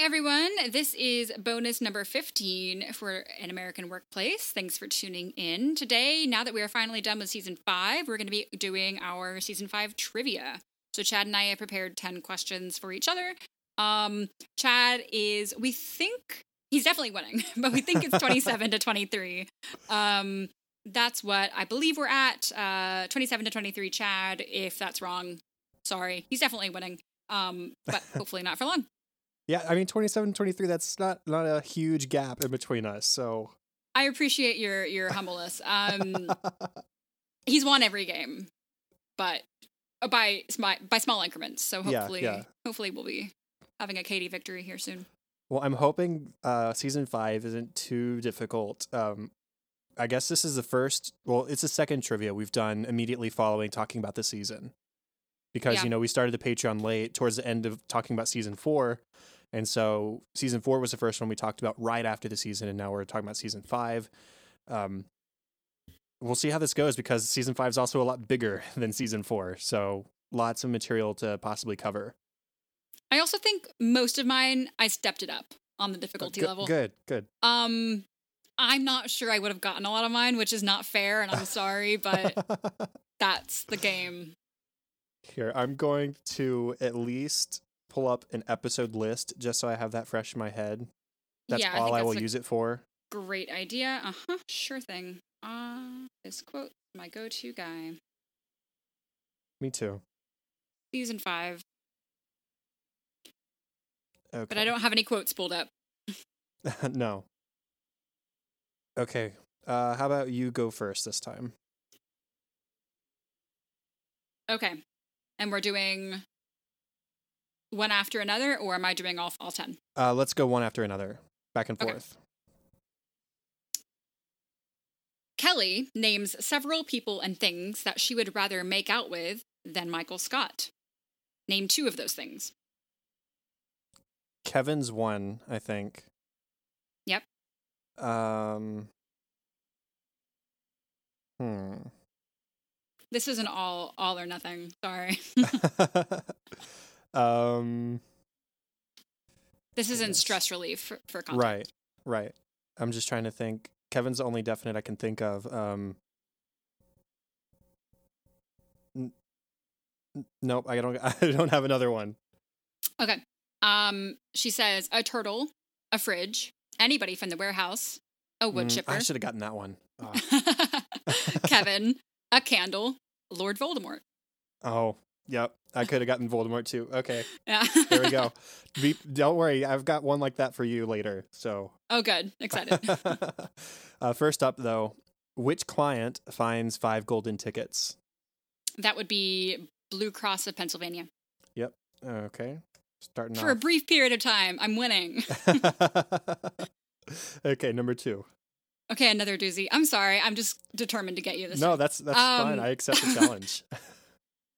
Hi, everyone. This is bonus number 15 for An American Workplace. Thanks for tuning in. Today, now that we are finally done with season five, we're going to be doing our season five trivia. So, Chad and I have prepared 10 questions for each other. Um, Chad is, we think, he's definitely winning, but we think it's 27 to 23. Um, that's what I believe we're at. Uh, 27 to 23, Chad. If that's wrong, sorry. He's definitely winning. Um, but hopefully not for long. Yeah, I mean 27 23 that's not not a huge gap in between us. So I appreciate your your humbleness. Um he's won every game, but uh, by by small increments. So Yeah, hopefully yeah. hopefully we'll be having a Katie victory here soon. Well, I'm hoping uh, season five isn't too difficult. Um, I guess this is the first. Well, it's the second trivia we've done immediately following talking about the season, because Yeah. you know we started the Patreon late towards the end of talking about season four, and so season four was the first one we talked about right after the season, and now we're talking about season five. Um, we'll see how this goes because season five is also a lot bigger than season four, so lots of material to possibly cover. I also think most of mine I stepped it up on the difficulty good, level. Good, good. Um I'm not sure I would have gotten a lot of mine, which is not fair and I'm sorry, but that's the game. Here, I'm going to at least pull up an episode list just so I have that fresh in my head. That's yeah, all I, that's will use it for. great idea. Uh-huh, sure thing. Uh this quote my go-to guy. Me too. Season 5. Okay. But I don't have any quotes pulled up. no. Okay. Uh, how about you go first this time? Okay. And we're doing one after another, or am I doing all, all 10? Uh, let's go one after another, back and Okay. forth. Kelly names several people and things that she would rather make out with than Michael Scott. Name two of those things. Kevin's one, I think. Yep. Um. Hmm. This is an all all or nothing. Sorry. um. this isn't stress relief for, for content. Right, right. I'm just trying to think. Kevin's the only definite I can think of. Um, n- n- nope, I don't. I don't have another one. Okay. Um, she says a turtle, a fridge, anybody from the warehouse, a wood Mm, chipper, I should have gotten that one. Ah. Kevin, a candle, Lord Voldemort. oh, yep. I could have gotten Voldemort too. Okay, Yeah. there we go. Be, don't worry, I've got one like that for you later. So oh, good. Excited. uh, first up, though, which client finds five golden tickets? that would be Blue Cross of Pennsylvania. Yep. Okay, starting For a brief period of time, I'm winning. okay, number two. Okay, another doozy. I'm sorry. I'm just determined to get you this. No, time. that's that's fine. Um, I accept the challenge.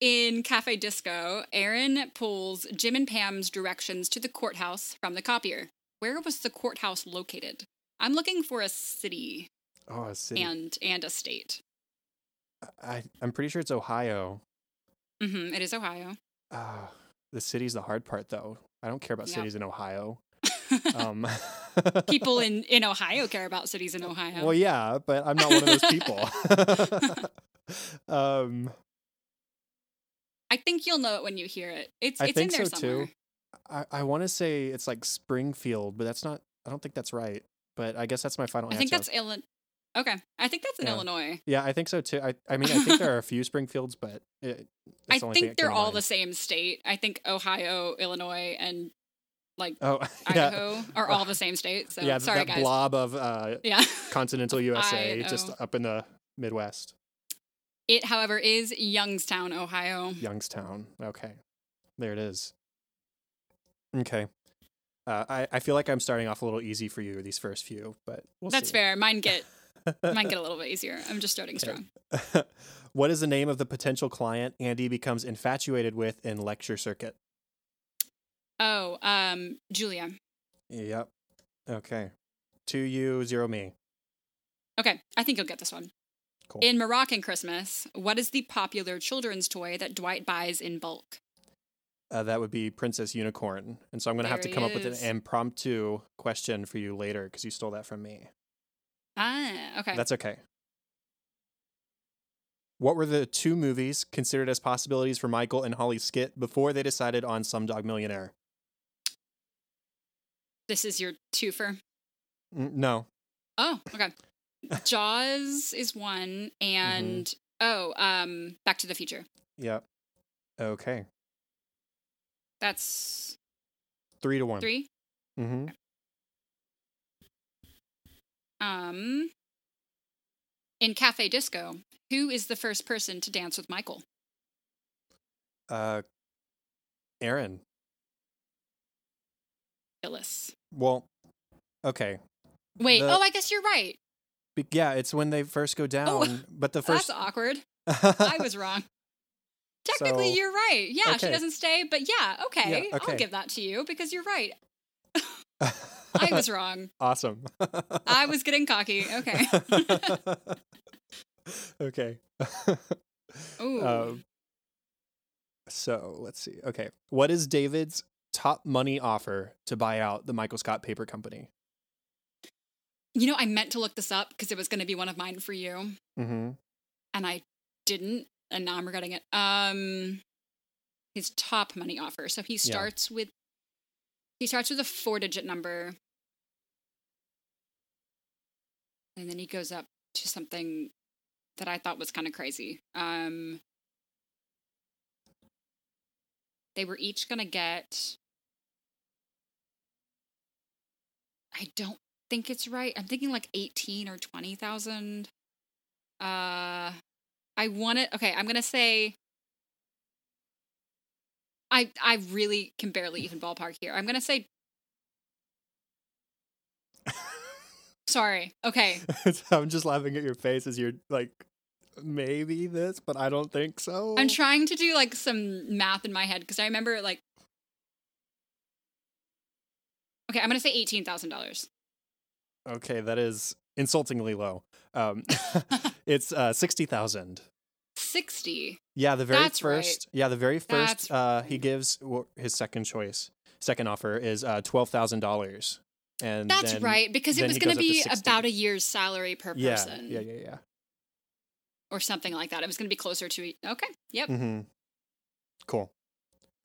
In Cafe Disco, Aaron pulls Jim and Pam's directions to the courthouse from the copier. Where was the courthouse located? I'm looking for a city oh, a city. and and a state. I I'm pretty sure it's Ohio. hmm it is Ohio. Ah, the city's the hard part, though. I don't care about cities in Ohio. Um, People in in Ohio care about cities in Ohio. Well, yeah, but I'm not one of those people. um, think you'll know it when you hear it. It's I it's in there so, too. somewhere. I I want to say it's like Springfield, but that's not. I don't think that's right. But I guess that's my final I answer. think that's Illinois. Okay, I think that's in Yeah. Illinois. Yeah, I think so too. I I mean, I think there are a few Springfields, but it, I the think they're all mind. the same state. I think Ohio, Illinois, and like Oh, yeah. Idaho are all the same state. So yeah, sorry, that guys. blob of uh, Yeah. continental USA just up in the Midwest, It, however, is Youngstown, Ohio. Youngstown. Okay, there it is. Okay, uh, I I feel like I'm starting off a little easy for you these first few, but we'll That's see. fair. Mine get mine get a little bit easier. I'm just starting strong. what is the name of the potential client Andy becomes infatuated with in lecture circuit? Oh, um, Julia. Yep. Okay. Two you, zero me. Okay, I think you'll get this one. Cool. In Moroccan Christmas, what is the popular children's toy that Dwight buys in bulk? Uh, that would be Princess Unicorn. And so I'm going to have to come he up with an impromptu question for you later because you stole that from me. Ah, okay. That's okay. What were the two movies considered as possibilities for Michael and Holly's skit before they decided on Slumdog Millionaire? this is your twofer. Mm, No. Oh, okay. Jaws is one, and oh, um, Back to the Future. Yep. Okay. That's Three to one. three. Mm-hmm. Um, in Cafe Disco, who is the first person to dance with Michael? Uh, Aaron. Phyllis. Well, okay. Wait. The- oh, I guess you're right. Yeah, it's when they first go down, but the first. That's awkward. I was wrong. Technically, So- you're right. Yeah, she doesn't stay, but yeah, okay. Yeah, okay. I'll give that to you because you're right. I was wrong. awesome. I was getting cocky. Okay. okay. Ooh. Um, so let's see. Okay. What is David's top money offer to buy out the Michael Scott Paper Company? You know, I meant to look this up because it was going to be one of mine for you, Mm-hmm. and I didn't, and now I'm regretting it. Um, his top money offer. So he starts with he starts with a four digit number, and then he goes up to something that I thought was kind of crazy. Um, they were each gonna get. I don't think it's right. I'm thinking like eighteen or twenty thousand. Uh, I want it. Okay, I'm gonna say. I I really can barely even ballpark here. I'm gonna say. Sorry. Okay. I'm just laughing at your face as you're like, maybe this, but I don't think so. I'm trying to do like some math in my head because I remember like. Okay, I'm gonna say eighteen thousand dollars. Okay, that is insultingly low. Um, it's uh, sixty thousand. Sixty. Yeah, the very That's right. first. Yeah, the very first. Uh, he gives his second choice. Second offer is uh, twelve thousand dollars, and That's then- right because it was up to be about a year's salary per Yeah, person. yeah, yeah, yeah. Or something like that. It was gonna be closer to. Okay. Yep. Mm-hmm. Cool.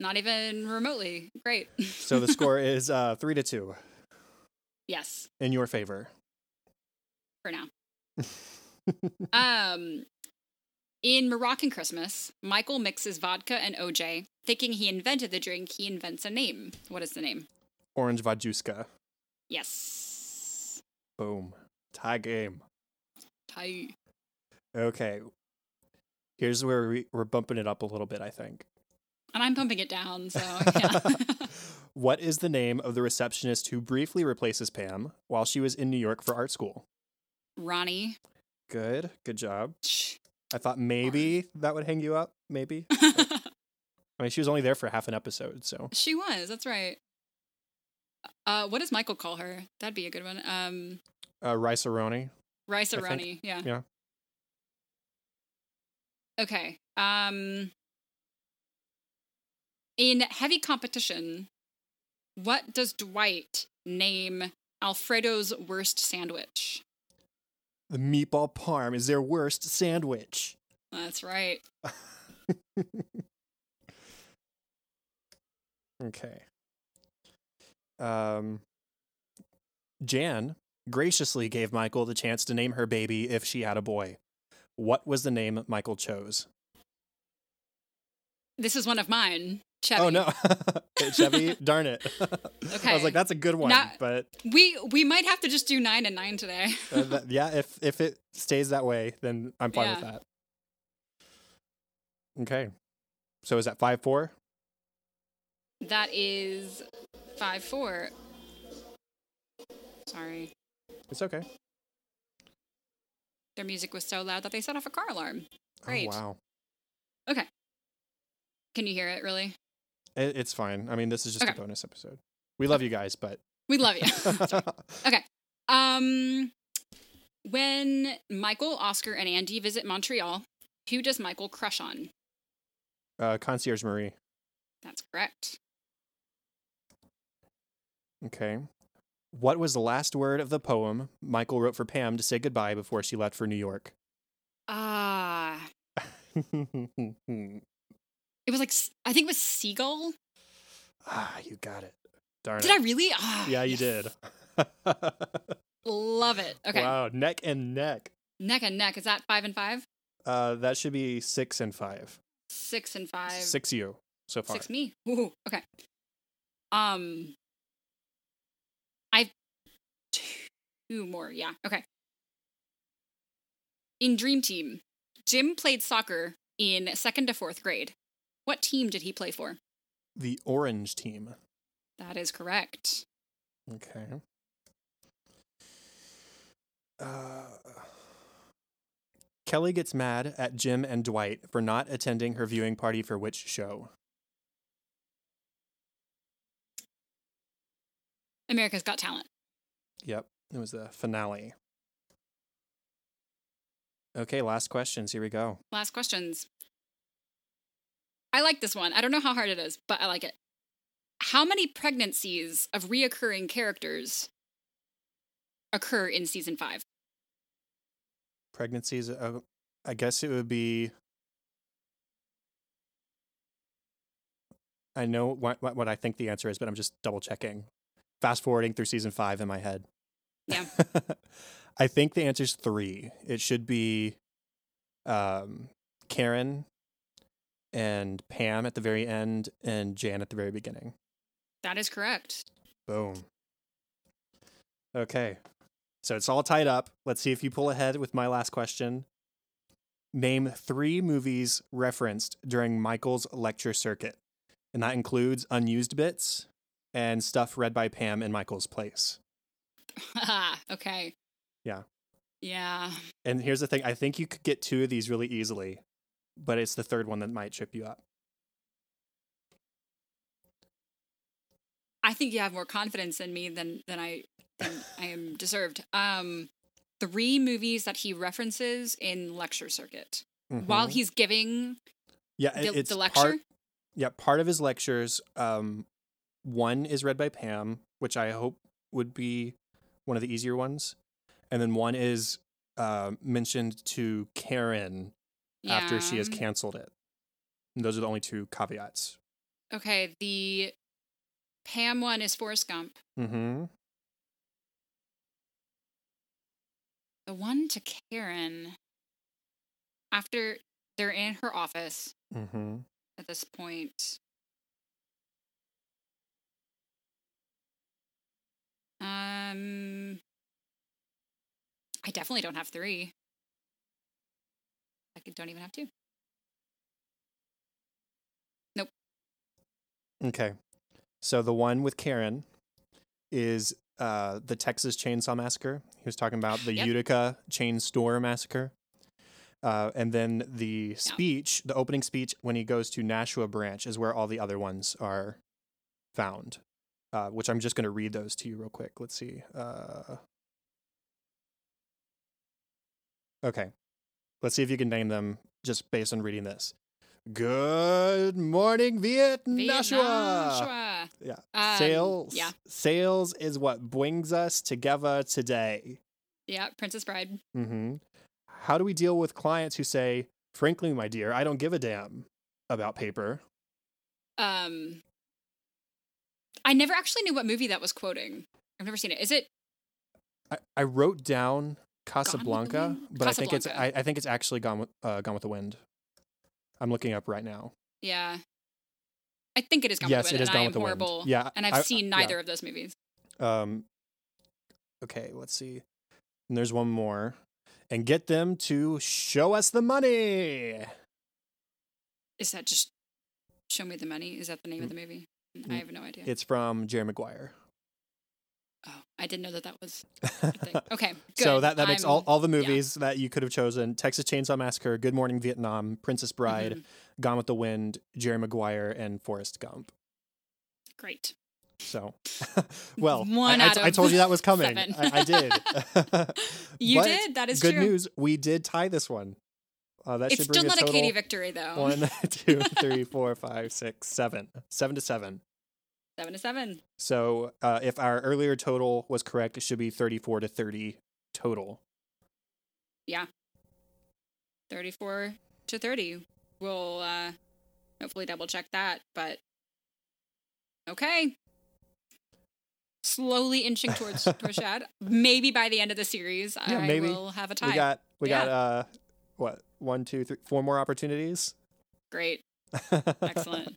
Not even remotely. Great. So the score is uh, three to two yes, in your favor. for now. Um, in Moroccan Christmas, Michael mixes vodka and OJ. Thinking he invented the drink, he invents a name. What is the name? Orange Vajuska. Yes. Boom. Tie game. Tight. Okay. Here's where we, we're bumping it up a little bit, I think. And I'm pumping it down, so yeah. what is the name of the receptionist who briefly replaces Pam while she was in New York for art school? Ronnie. Good. Good job. I thought maybe that would hang you up. Maybe. I mean, she was only there for half an episode, so. she was, that's right. Uh, what does Michael call her? That'd be a good one. Um, Uh, Rice-A-Roni. Rice I think. Ronnie, yeah. Yeah. Okay. Um in heavy competition, what does Dwight name Alfredo's worst sandwich? The meatball parm is their worst sandwich. That's right. Okay. Um, Jan graciously gave Michael the chance to name her baby if she had a boy. What was the name Michael chose? This is one of mine. Chevy. Oh no, Chevy! Darn it! okay. I was like, that's a good one, but We we might have to just do nine and nine today. uh, that- yeah, if if it stays that way, then I'm fine with that. Okay, so is that five four? that is five four. Sorry. It's okay. Their music was so loud that they set off a car alarm. Oh, Great. wow, Okay. Can you hear it really? it, it's fine. I mean, this is just Okay. a bonus episode. We love you guys, but We love you. Okay. Um, when Michael, Oscar, and Andy visit Montreal, who does Michael crush on? uh, concierge Marie. That's correct. Okay. What was the last word of the poem Michael wrote for Pam to say goodbye before she left for New York? Ah, it was like I think it was seagull. ah, you got it. Darn Did it. I really? Ah, yeah, you yes. did. Love it. Okay, Wow, neck and neck. neck and neck. Is that five and five? Uh, that should be six and five. Six and five. Six you so far. Six me. Ooh, okay. Um, I two more. Yeah. Okay. In Dream Team, Jim played soccer in second to fourth grade. What team did he play for? The orange team. That is correct. Okay. Uh, Kelly gets mad at Jim and Dwight for not attending her viewing party for which show? America's Got Talent. Yep, it was the finale. Okay, last questions. Here we go. Last questions. I like this one. I don't know how hard it is, but I like it. How many pregnancies of reoccurring characters occur in season five? Pregnancies. Uh, I guess it would be. I know what, what what I think the answer is, but I'm just double checking. Fast forwarding through season five in my head. Yeah. I think the answer is three. It should be um, Karen and Pam at the very end and Jan at the very beginning. That is correct. Boom. Okay. So it's all tied up. Let's see if you pull ahead with my last question. Name three movies referenced during Michael's lecture circuit. And that includes unused bits and stuff read by Pam in Michael's place. okay. Yeah. Yeah. And here's the thing I think you could get two of these really easily, but it's the third one that might trip you up. I think you have more confidence in me than than I than I am deserved. Um, three movies that he references in lecture circuit while Mhm. he's giving yeah, the, it's the lecture. Part, yeah, part of his lectures. Um, one is read by Pam, which I hope would be one of the easier ones, and then one is uh, mentioned to Karen after she has canceled it. And those are the only two caveats. Okay, the Pam one is Forrest Gump. Mm-hmm. The one to Karen after they're in her office Mm-hmm. at this point. Um, I definitely don't have three. I don't even have two. Okay. So the one with Karen is uh, the Texas Chainsaw Massacre. He was talking about the Yep. Utica Chain Store Massacre. Uh, and then the speech, the opening speech when he goes to Nashua Branch, is where all the other ones are found. Uh, which I'm just going to read those to you real quick. Let's see. Uh, okay. Let's see if you can name them just based on reading this. Good morning, Viet Nashua. Vietnam, Yeah. Um, sales. yeah. Sales is what brings us together today. Yeah, Princess Bride. Mm hmm How do we deal with clients who say, frankly, my dear, I don't give a damn about paper? Um, I never actually knew what movie that was quoting. I've never seen it. Is it? I, I wrote down Casablanca, but I think it's I, I think it's actually Gone with uh, Gone with the Wind. I'm looking up right now. Yeah, I think it is Gone yes, with the Wind. is and Gone I with the horrible. Wind. Yeah, and I've I- seen yeah. neither of those movies. Um, okay, let's see. And there's one more. And get them to show us the money. Is that just Show Me the Money? Is that the name of the movie? I Mm. have no idea. It's from Jerry Maguire. Oh, I didn't know that that was. Okay, good. so that, that makes all, I'm- all the movies that you could have chosen Texas Chainsaw Massacre, Good Morning Vietnam, Princess Bride, Mhm. Gone with the Wind, Jerry Maguire, and Forrest Gump. Great. So, well, One I, I- out I of told you that was coming. seven. I, I did. You But did. That is good true. news. We did tie this one. Uh, that It's should bring still not a total Katie victory though. one, two, three, four, five, six, seven, seven to seven. Seven to seven. So uh, if our earlier total was correct, it should be thirty-four to thirty total. Yeah. Thirty-four to thirty. We'll uh, hopefully double check that, but okay. Slowly inching towards Rashad. Maybe by the end of the series, Yeah, I maybe. will have a tie. We got we got uh what one, two, three, four more opportunities. Great. Excellent.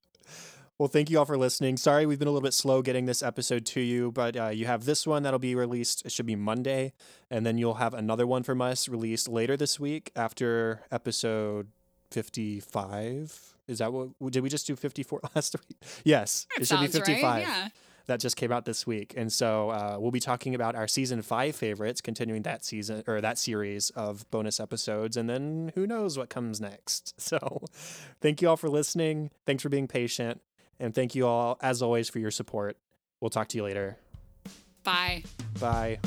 Well, thank you all for listening. Sorry we've been a little bit slow getting this episode to you, but uh, you have this one that'll be released. It should be Monday, and then you'll have another one from us released later this week after episode fifty-five. Is that what did we just do? Fifty-four last week? Yes, That it should be sounds right. fifty-five. Yeah. that just came out this week. And so uh, we'll be talking about our season five favorites, continuing that season or that series of bonus episodes. And then who knows what comes next. So thank you all for listening. Thanks for being patient. And thank you all, as always, for your support. We'll talk to you later. Bye. Bye.